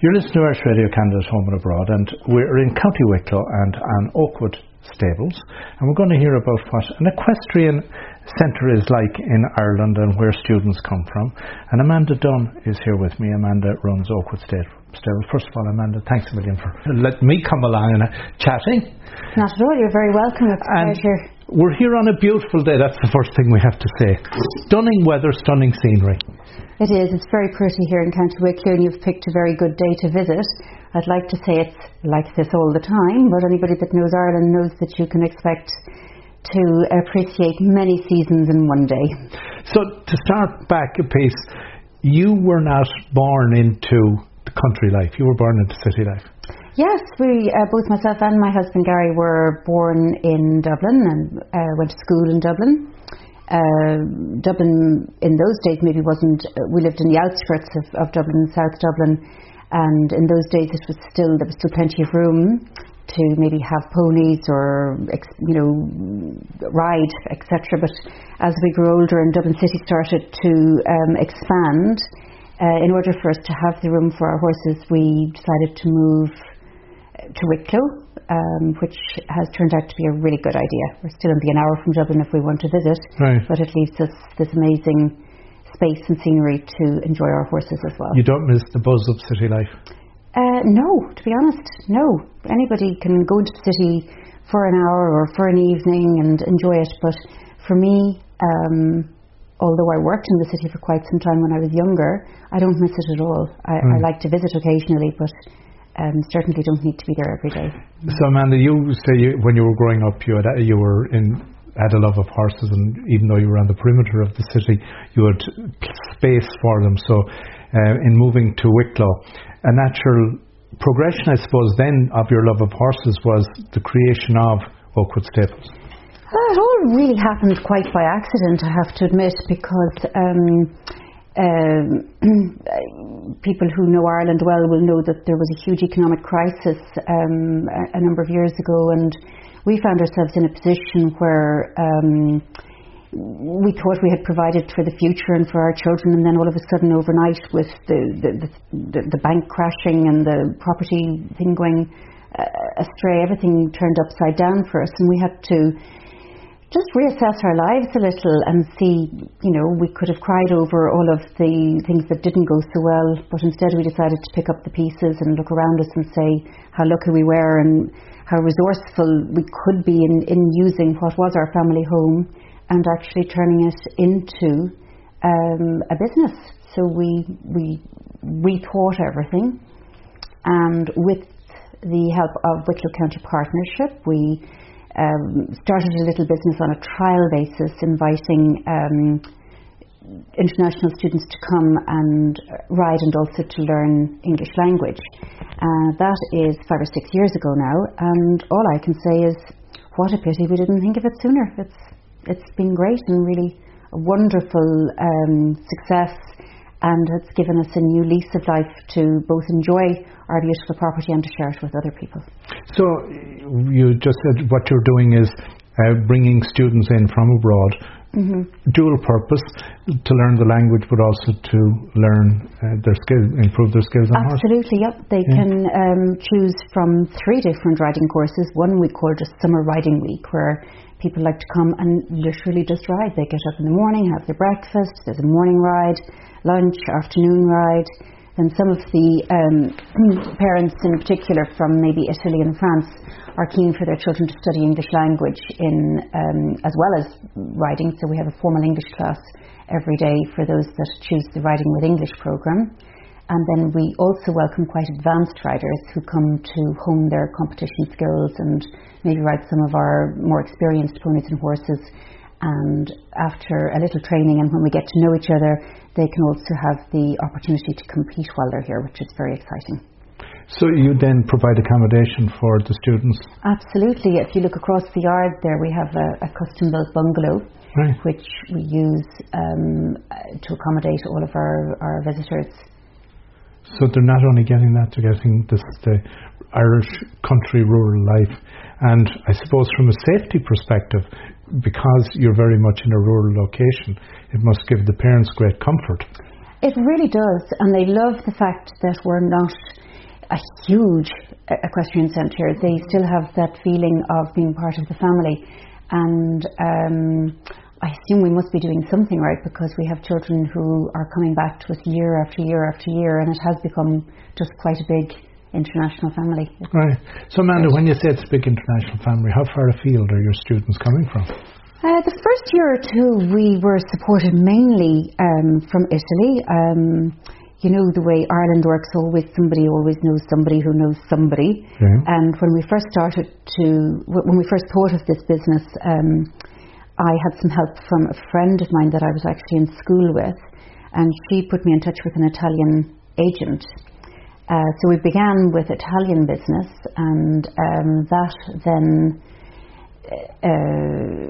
You're listening to Irish Radio Canada's Home and Abroad, and we're in County Wicklow and on Oakwood Stables, and we're going to hear about what an equestrian centre is like in Ireland and where students come from. And Amanda Dunne is here with me. Amanda runs Oakwood Stables. First of all, Amanda, thanks a million for letting me come along and uh, chatting. Not at all. You're very welcome. It's And here. We're here on a beautiful day. That's the first thing we have to say. Stunning weather, stunning scenery. It is. It's very pretty here in County Wicklow, and you've picked a very good day to visit. I'd like to say it's like this all the time, but anybody that knows Ireland knows that you can expect to appreciate many seasons in one day. So to start back a piece, you were not born into the country life. You were born into city life. Yes, we uh, both myself and my husband Gary were born in Dublin and uh, went to school in Dublin. Uh, Dublin in those days maybe wasn't. Uh, we lived in the outskirts of, of Dublin, South Dublin, and in those days it was still there was still plenty of room to maybe have ponies or you know ride etc. But as we grew older and Dublin City started to um, expand, uh, in order for us to have the room for our horses, we decided to move to Wicklow, um, which has turned out to be a really good idea. We're still only an hour from Dublin if we want to visit, Right. but it leaves us this amazing space and scenery to enjoy our horses as well. You don't miss the buzz of city life. Uh, no, to be honest, no. Anybody can go into the city for an hour or for an evening and enjoy it, but for me, um, although I worked in the city for quite some time when I was younger, I don't miss it at all. I, I Mm. like to visit occasionally, but um, certainly don't need to be there every day. So Amanda, you say you, when you were growing up, you had you were in had a love of horses, and even though you were on the perimeter of the city, you had space for them. So, uh, in moving to Wicklow, a natural progression, I suppose, then of your love of horses was the creation of Oakwood Stables. Uh, it all really happened quite by accident, I have to admit, because um, um, people who know Ireland well will know that there was a huge economic crisis um, a, a number of years ago, and we found ourselves in a position where um, we thought we had provided for the future and for our children, and then all of a sudden, overnight, with the the, the, the, bank crashing and the property thing going uh, astray, everything turned upside down for us, and we had to just reassess our lives a little and see, you know, we could have cried over all of the things that didn't go so well, but instead we decided to pick up the pieces and look around us and say how lucky we were and how resourceful we could be in, in using what was our family home and actually turning it into um, a business. So we, we rethought everything and with the help of Wicklow County Partnership, we um, started a little business on a trial basis, inviting um, international students to come and ride and also to learn English language. Uh, that is five or six years ago now, and all I can say is, what a pity we didn't think of it sooner. It's it's been great and really a wonderful um, success, and it's given us a new lease of life to both enjoy our beautiful property and to share it with other people. So you just said what you're doing is uh, bringing students in from abroad, dual purpose to learn the language, but also to learn uh, their skills, improve their skills. Absolutely, yep. They can um, choose from three different writing courses. One we call just Summer Riding Week, where people like to come and literally just ride. They get up in the morning, have their breakfast, there's a morning ride, lunch, afternoon ride. And some of the um, parents, in particular from maybe Italy and France, are keen for their children to study English language in um, as well as riding. So we have a formal English class every day for those that choose the Riding with English program. And then we also welcome quite advanced riders who come to hone their competition skills and maybe ride some of our more experienced ponies and horses. And after a little training and when we get to know each other, they can also have the opportunity to compete while they're here, which is very exciting. So you then provide accommodation for the students, Absolutely. If you look across the yard there, we have a, a custom built bungalow right? which we use um, to accommodate all of our, our visitors. So they're not only getting that, they're getting this the Irish country rural life, and I suppose from a safety perspective, because you're very much in a rural location, it must give the parents great comfort. It really does, and they love the fact that we're not a huge equestrian centre. They still have that feeling of being part of the family, and um, I assume we must be doing something right because we have children who are coming back to us year after year after year, and it has become just quite a big international family. Right. So, Amanda, when you say it's a big international family, how far afield are your students coming from? Uh, the first year or two, we were supported mainly um, from Italy. Um, you know the way Ireland works, always somebody always knows somebody who knows somebody. Yeah. And when we first started to, when we first thought of this business, um, I had some help from a friend of mine that I was actually in school with, and she put me in touch with an Italian agent. Uh, so we began with Italian business, and um, that then uh,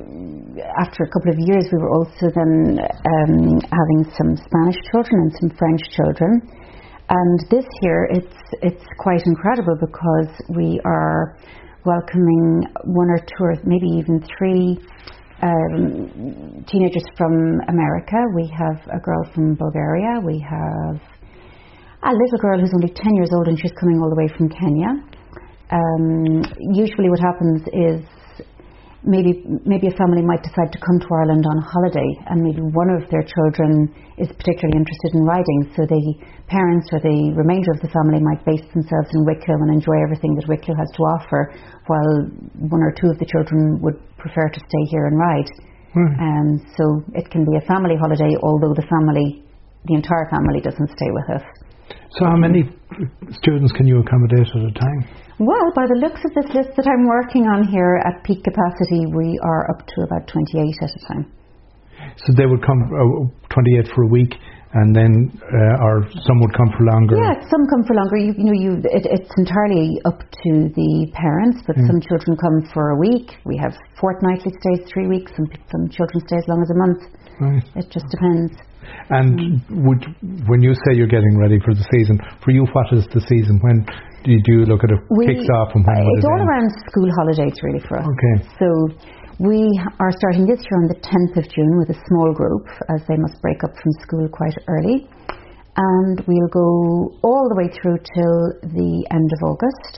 after a couple of years, we were also then um, having some Spanish children and some French children. And this year, it's it's quite incredible because we are welcoming one or two or maybe even three um, teenagers from America. We have a girl from Bulgaria. We have a little girl who's only 10 years old and she's coming all the way from Kenya. Um, usually, what happens is maybe maybe a family might decide to come to Ireland on a holiday and maybe one of their children is particularly interested in riding so the parents or the remainder of the family might base themselves in Wicklow and enjoy everything that Wicklow has to offer while one or two of the children would prefer to stay here and ride Right. um, so it can be a family holiday although the family the entire family doesn't stay with us So, how many students can you accommodate at a time? well by the looks of this list that I'm working on here at peak capacity we are up to about 28 at a time So, they would come uh, 28 for a week, and then, uh, or some would come for longer. Yeah, some come for longer. You, you know, you it, it's entirely up to the parents, but some children come for a week. We have fortnightly stays, three weeks. Some some children stay as long as a month. Right. It just depends. And would when you say you're getting ready for the season, for you, what is the season? When do you, do you look at it We, kicks off and when uh, it's it all end? around school holidays, really, for us. Okay. So we are starting this year on the 10th of June with a small group, as they must break up from school quite early. And we'll go all the way through till the end of August.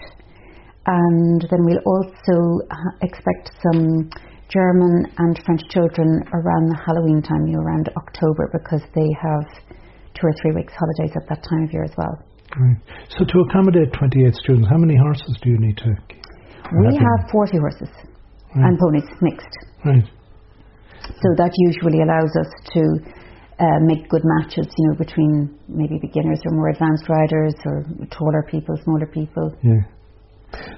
And then we'll also ha- expect some German and French children around the Halloween time, you know, around October, because they have two or three weeks holidays at that time of year as well. Right. So, to accommodate 28 students, how many horses do you need to? We have have 40 horses Right. and ponies mixed. Right. So that usually allows us to uh, make good matches, you know, between maybe beginners or more advanced riders or taller people, smaller people. Yeah.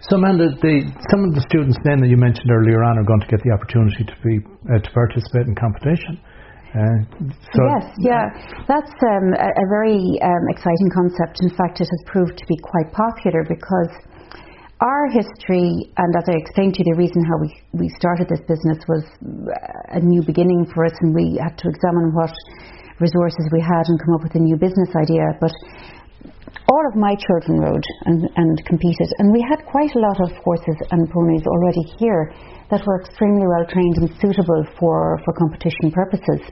So, Amanda, the, some of the students then that you mentioned earlier on are going to get the opportunity to be uh, to participate in competition. Uh, so yes, yeah, that's um, a, a very um, exciting concept. In fact, it has proved to be quite popular because our history, and as I explained to you, the reason how we, we started this business was a new beginning for us, and we had to examine what resources we had and come up with a new business idea. But all of my children rode and, and competed, and we had quite a lot of horses and ponies already here that were extremely well trained and suitable for, for competition purposes.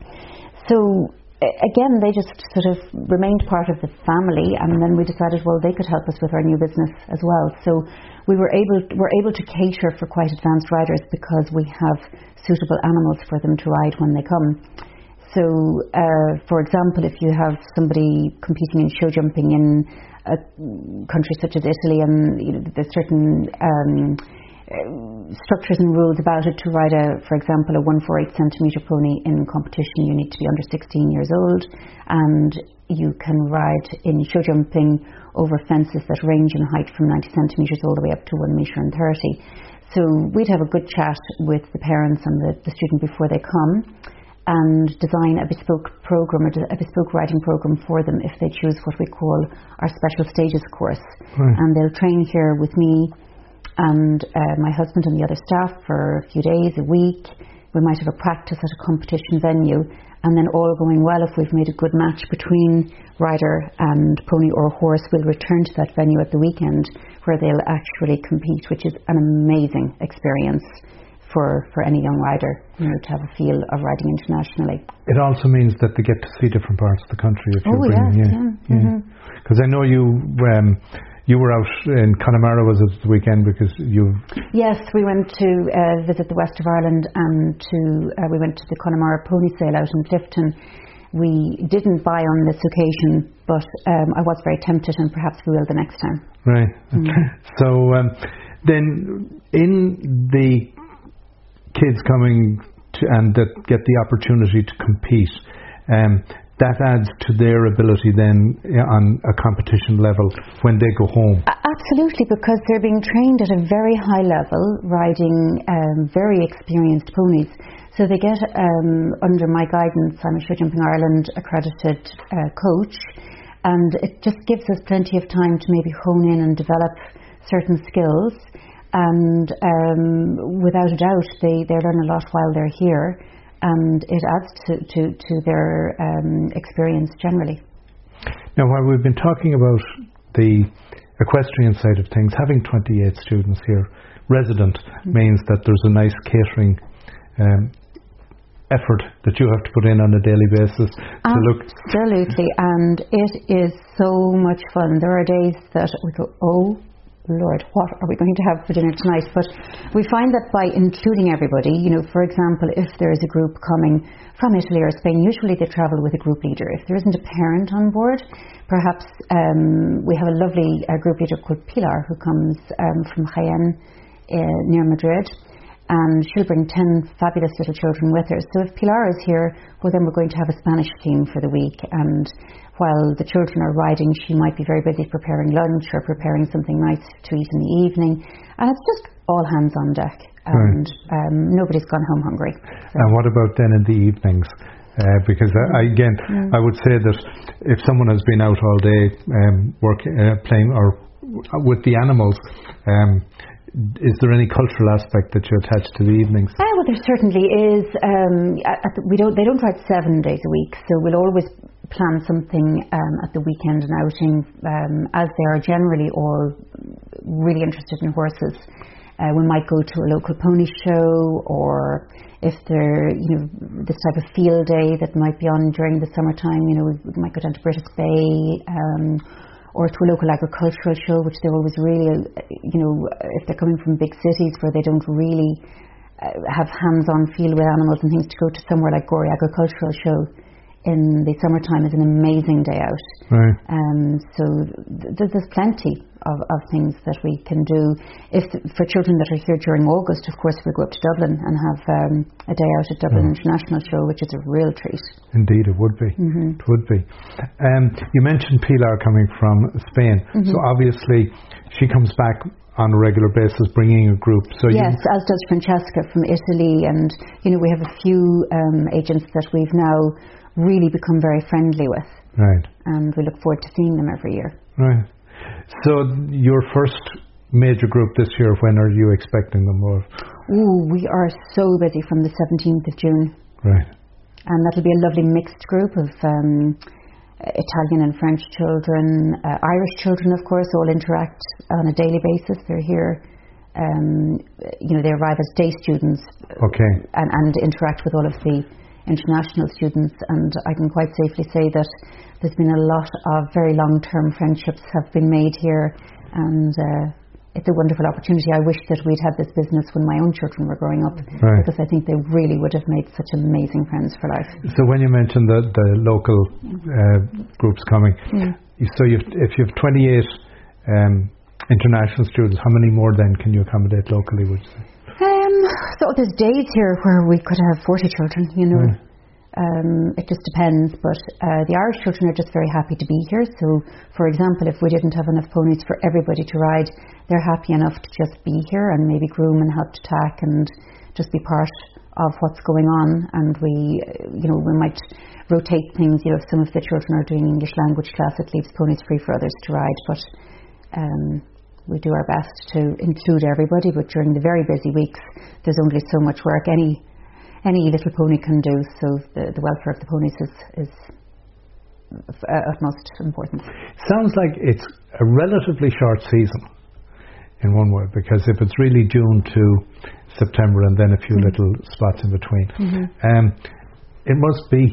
So again, they just sort of remained part of the family, and then we decided, well, they could help us with our new business as well. So we were able we're able to cater for quite advanced riders because we have suitable animals for them to ride when they come. So, uh, for example, if you have somebody competing in show jumping in a country such as Italy, and you know, there's certain um, uh, structures and rules about it to ride a, for example, a 148 centimetre pony in competition, you need to be under 16 years old, and you can ride in show jumping over fences that range in height from 90 centimetres all the way up to 1 metre and 30. So we'd have a good chat with the parents and the, the student before they come and design a bespoke program, or a bespoke riding program for them if they choose what we call our special stages course. Right. And they'll train here with me and uh, my husband and the other staff for a few days, a week. We might have a practice at a competition venue, and then all going well, if we've made a good match between rider and pony or horse, we'll return to that venue at the weekend where they'll actually compete, which is an amazing experience for, for any young rider, you know, to have a feel of riding internationally. it also means that they get to see different parts of the country if you're Oh, bringing yes, yeah, yeah, mhm. Because I know you um, you were out in Connemara, was it the weekend? Because you. Yes, we went to uh, visit the west of Ireland and to uh, we went to the Connemara pony sale out in Clifden. We didn't buy on this occasion, but um, I was very tempted, and perhaps we will the next time. Right. Mm. So um, then, in the kids coming to, and that get the opportunity to compete. Um, that adds to their ability then on a competition level when they go home. Absolutely, because they're being trained at a very high level, riding um, very experienced ponies. So they get, um, under my guidance, I'm a Show Jumping Ireland accredited uh, coach, and it just gives us plenty of time to maybe hone in and develop certain skills. And um, without a doubt, they, they learn a lot while they're here and it adds to, to, to their um, experience generally. Now, while we've been talking about the equestrian side of things, having 28 students here, resident, mm-hmm. means that there's a nice catering um, effort that you have to put in on a daily basis to look. Absolutely, and it is so much fun. There are days that we go, oh Lord, what are we going to have for dinner tonight? But we find that by including everybody, you know, for example, if there is a group coming from Italy or Spain, usually they travel with a group leader. If there isn't a parent on board, perhaps um, we have a lovely uh, group leader called Pilar who comes um, from Jaén uh, near Madrid and she'll bring 10 fabulous little children with her. So if Pilar is here, well, then we're going to have a Spanish theme for the week. And while the children are riding, she might be very busy preparing lunch or preparing something nice to eat in the evening. And it's just all hands on deck. And right. um, nobody's gone home hungry. So. And what about then in the evenings? Uh, because uh, again, mm. I would say that if someone has been out all day um, working, uh, playing or with the animals, um, is there any cultural aspect that you attach to the evenings? Yeah, well, there certainly is. Um, the, we don't. They don't ride seven days a week, so we'll always plan something um, at the weekend and outing, um, as they are generally all really interested in horses. Uh, we might go to a local pony show, or if they're, you know, this type of field day that might be on during the summertime, you know, we might go down to Brittas Bay. Or to a local agricultural show, which they're always really, you know, if they're coming from big cities where they don't really uh, have hands-on feel with animals and things, to go to somewhere like Gorey Agricultural Show in the summertime is an amazing day out. Right. Um, so th- there's plenty of, of things that we can do. If for children that are here during August, of course, we go up to Dublin and have um, a day out at Dublin mm. International Show, which is a real treat. Indeed, it would be. Mm-hmm. It would be. Um, you mentioned Pilar coming from Spain, mm-hmm. so obviously she comes back on a regular basis bringing a group. So yes, as does Francesca from Italy, and you know we have a few um, agents that we've now really become very friendly with. Right. And we look forward to seeing them every year. Right. So your first major group this year, when are you expecting them? Or? Ooh, we are so busy from the 17th of June. Right. And that'll be a lovely mixed group of um, Italian and French children, uh, Irish children, of course, all interact on a daily basis. They're here. Um, you know, they arrive as day students okay. and, and interact with all of the international students, and I can quite safely say that there's been a lot of very long-term friendships have been made here, and uh, it's a wonderful opportunity. I wish that we'd had this business when my own children were growing up, right. because I think they really would have made such amazing friends for life. So when you mentioned the the local uh, groups coming, mm. so you've, if you have 28 um, international students, how many more then can you accommodate locally? Would you say? Um, so there's days here where we could have 40 children, you know. Mm. Um, it just depends, but uh, the Irish children are just very happy to be here. So, for example, if we didn't have enough ponies for everybody to ride, they're happy enough to just be here and maybe groom and help to tack and just be part of what's going on. And we, you know, we might rotate things. You know, if some of the children are doing English language class, it leaves ponies free for others to ride. But um, we do our best to include everybody, but during the very busy weeks, there's only so much work any any little pony can do. So the, the welfare of the ponies is, is utmost important. Sounds like it's a relatively short season in one way, because if it's really June to September and then a few mm-hmm. little spots in between, mm-hmm. um, it must be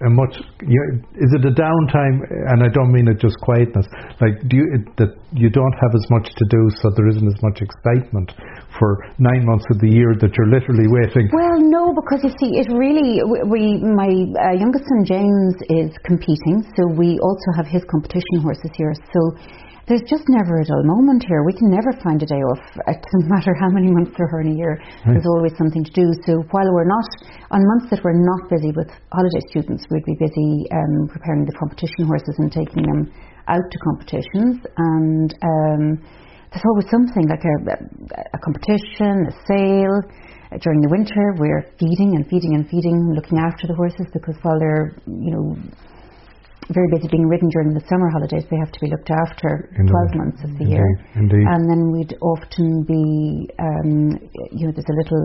a much you, is it a downtime and I don't mean it just quietness like do you it, that you don't have as much to do so there isn't as much excitement for nine months of the year that you're literally waiting? Well no because you see it really we my uh, youngest son James is competing so we also have his competition horses here so there's just never a dull moment here. We can never find a day off. It doesn't matter how many months there are in a year. Right. There's always something to do. So while we're not on months that we're not busy with holiday students, we'd be busy um, preparing the competition horses and taking them out to competitions. And um, there's always something like a, a competition, a sale. During the winter, we're feeding and feeding and feeding, looking after the horses because while they're, you know, very busy being ridden during the summer holidays. They have to be looked after Indeed. 12 months of the Indeed. year. Indeed. And then we'd often be, um, you know, there's a little,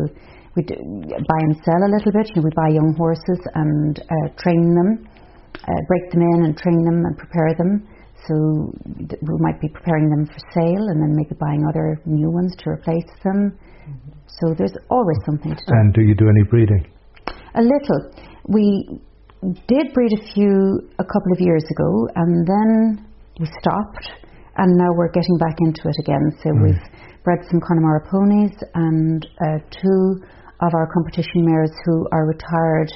we'd buy and sell a little bit. You know, we buy young horses and uh, train them, uh, break them in and train them and prepare them. So we might be preparing them for sale and then maybe buying other new ones to replace them. So there's always something to do. And do you do any breeding? A little. We did breed a few a couple of years ago, and then we stopped, and now we're getting back into it again. So mm. we've bred some Connemara ponies and uh, two of our competition mares who are retired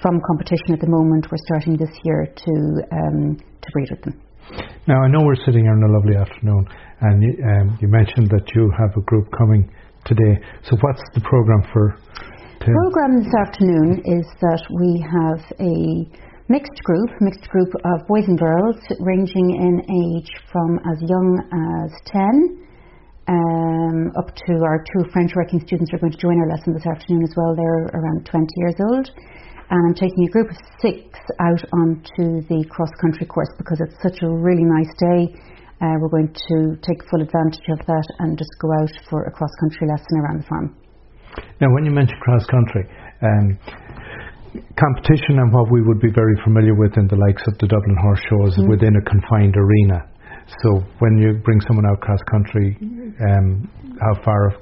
from competition at the moment. We're starting this year to um, to breed with them. Now I know we're sitting here on a lovely afternoon, and you, um, you mentioned that you have a group coming today. So what's the program for program this afternoon is that we have a mixed group, mixed group of boys and girls ranging in age from as young as 10 um, up to our two French working students who are going to join our lesson this afternoon as well. They're around 20 years old. And I'm taking a group of six out onto the cross country course because it's such a really nice day. Uh, we're going to take full advantage of that and just go out for a cross country lesson around the farm. Now, when you mention cross country, um, competition and what we would be very familiar with in the likes of the Dublin Horse Shows mm. within a confined arena. So when you bring someone out cross country, um, how far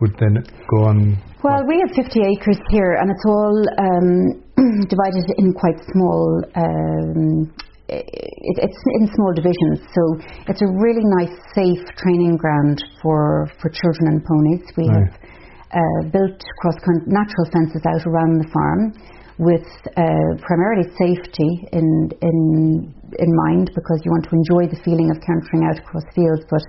would then go on? Well, we have 50 acres here, and it's all um, divided in quite small. Um, it, it's in small divisions, so it's a really nice, safe training ground for for children and ponies. We right. have uh, built cross natural fences out around the farm with uh, primarily safety in, in, in mind because you want to enjoy the feeling of cantering out across fields. But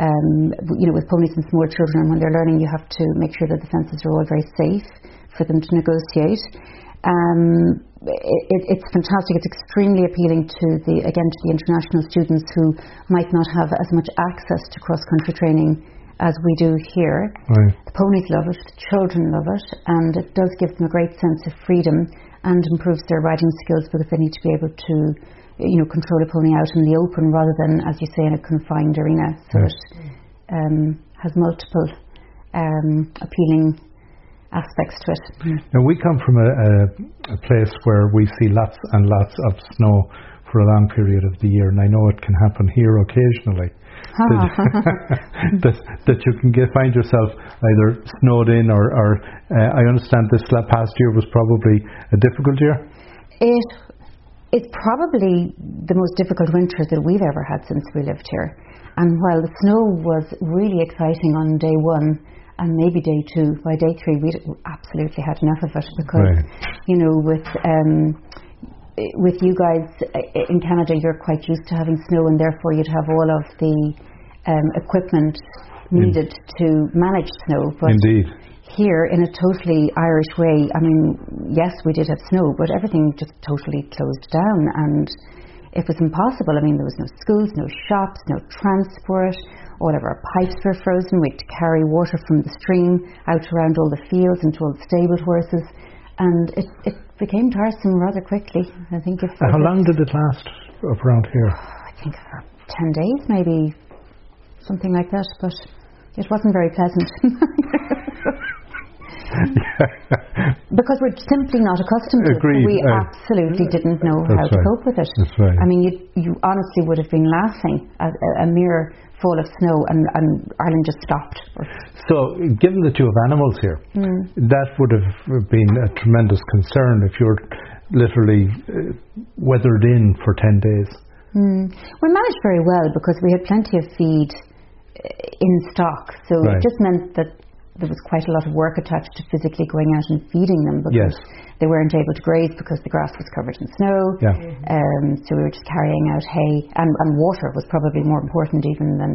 um, you know, with ponies and small children, when they're learning, you have to make sure that the fences are all very safe for them to negotiate. Um, it, it's fantastic. It's extremely appealing to the again to the international students who might not have as much access to cross country training as we do here. Right. The ponies love it, the children love it, and it does give them a great sense of freedom and improves their riding skills because they need to be able to, you know, control a pony out in the open rather than, as you say, in a confined arena. So yes. it um, has multiple um, appealing aspects to it. Now we come from a, a, a place where we see lots and lots of snow for a long period of the year, and I know it can happen here occasionally that, that, that you can get, find yourself either snowed in or, or uh, I understand this past year was probably a difficult year. It it's probably the most difficult winter that we've ever had since we lived here. And while the snow was really exciting on day one and maybe day two, by day three we absolutely had enough of it because right. you know with um, with you guys uh, in Canada, you're quite used to having snow, and therefore you'd have all of the um, equipment needed mm. to manage snow. But Indeed. Here, in a totally Irish way, I mean, yes, we did have snow, but everything just totally closed down, and it was impossible. I mean, there was no schools, no shops, no transport. All of our pipes were frozen. We had to carry water from the stream out around all the fields and to all the stable horses and it, it became tiresome rather quickly. I think if how long did it last up around here? I think for ten days, maybe something like that. But it wasn't very pleasant. because we're simply not accustomed to Agreed. it. We Uh, absolutely didn't know how to cope with it. That's right. I mean, you, you honestly would have been laughing at a, a mere fall of snow and, and Ireland just stopped. So, given that you have animals here, that would have been a tremendous concern if you're literally uh, weathered in for 10 days. Mm. We managed very well because we had plenty of feed uh, in stock. So Right. it just meant that there was quite a lot of work attached to physically going out and feeding them because Yes. they weren't able to graze because the grass was covered in snow. Yeah. Um, so we were just carrying out hay and, and water was probably more important even than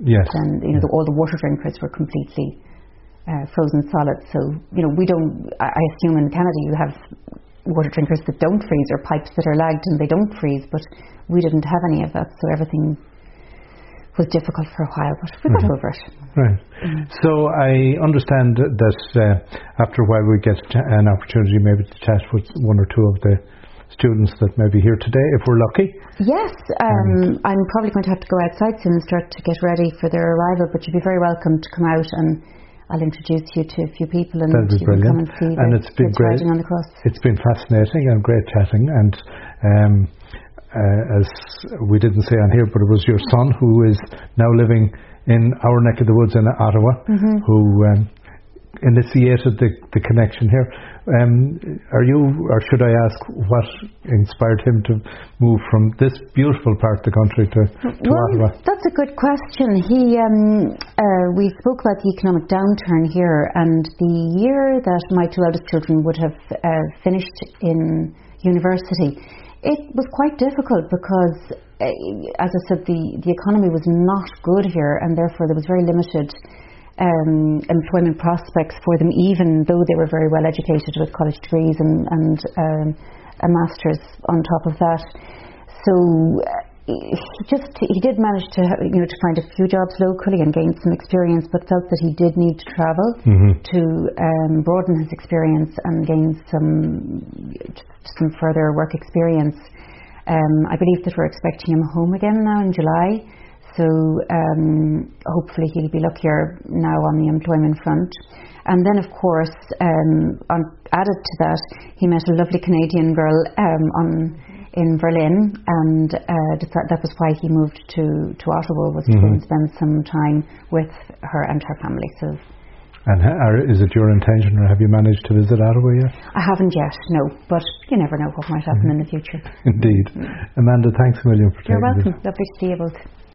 Yes. than you know the, all the water drinkers were completely uh, frozen solid. So you know we don't. I, I assume in Canada you have water drinkers that don't freeze or pipes that are lagged and they don't freeze, but we didn't have any of that. So everything was difficult for a while, but we got over it. Right. So I understand that uh, after a while we get an opportunity maybe to chat with one or two of the students that may be here today, if we're lucky. Yes, um, I'm probably going to have to go outside soon and start to get ready for their arrival, but you'd be very welcome to come out and I'll introduce you to a few people and That'd be you can come and brilliant. see And it's been great. on the cross. It's been fascinating and great chatting. And um, uh, as we didn't say on here, but it was your son who is now living in our neck of the woods in Ottawa, Mm-hmm. who um, initiated the, the connection here. Um, are you, or should I ask, what inspired him to move from this beautiful part of the country to, to well, Ottawa? that's a good question. He, um, uh, we spoke about the economic downturn here, and the year that my two eldest children would have uh, finished in university, it was quite difficult because, as I said, the, the economy was not good here, and therefore there was very limited um, employment prospects for them, even though they were very well educated with college degrees and, and um, a master's on top of that. So uh, he just he did manage to you know to find a few jobs locally and gain some experience, but felt that he did need to travel to um, broaden his experience and gain some some further work experience. Um, I believe that we're expecting him home again now in July. So um, hopefully he'll be luckier now on the employment front. And then, of course, um, on, added to that, he met a lovely Canadian girl um, on in Berlin, and uh, that was why he moved to, to Ottawa was to go and spend some time with her and her family. So And are, is it your intention, or have you managed to visit Ottawa yet? I haven't yet, no, but you never know what might happen in the future. Indeed. Mm. Amanda, thanks a million for taking You're this. welcome. Lovely to see you both.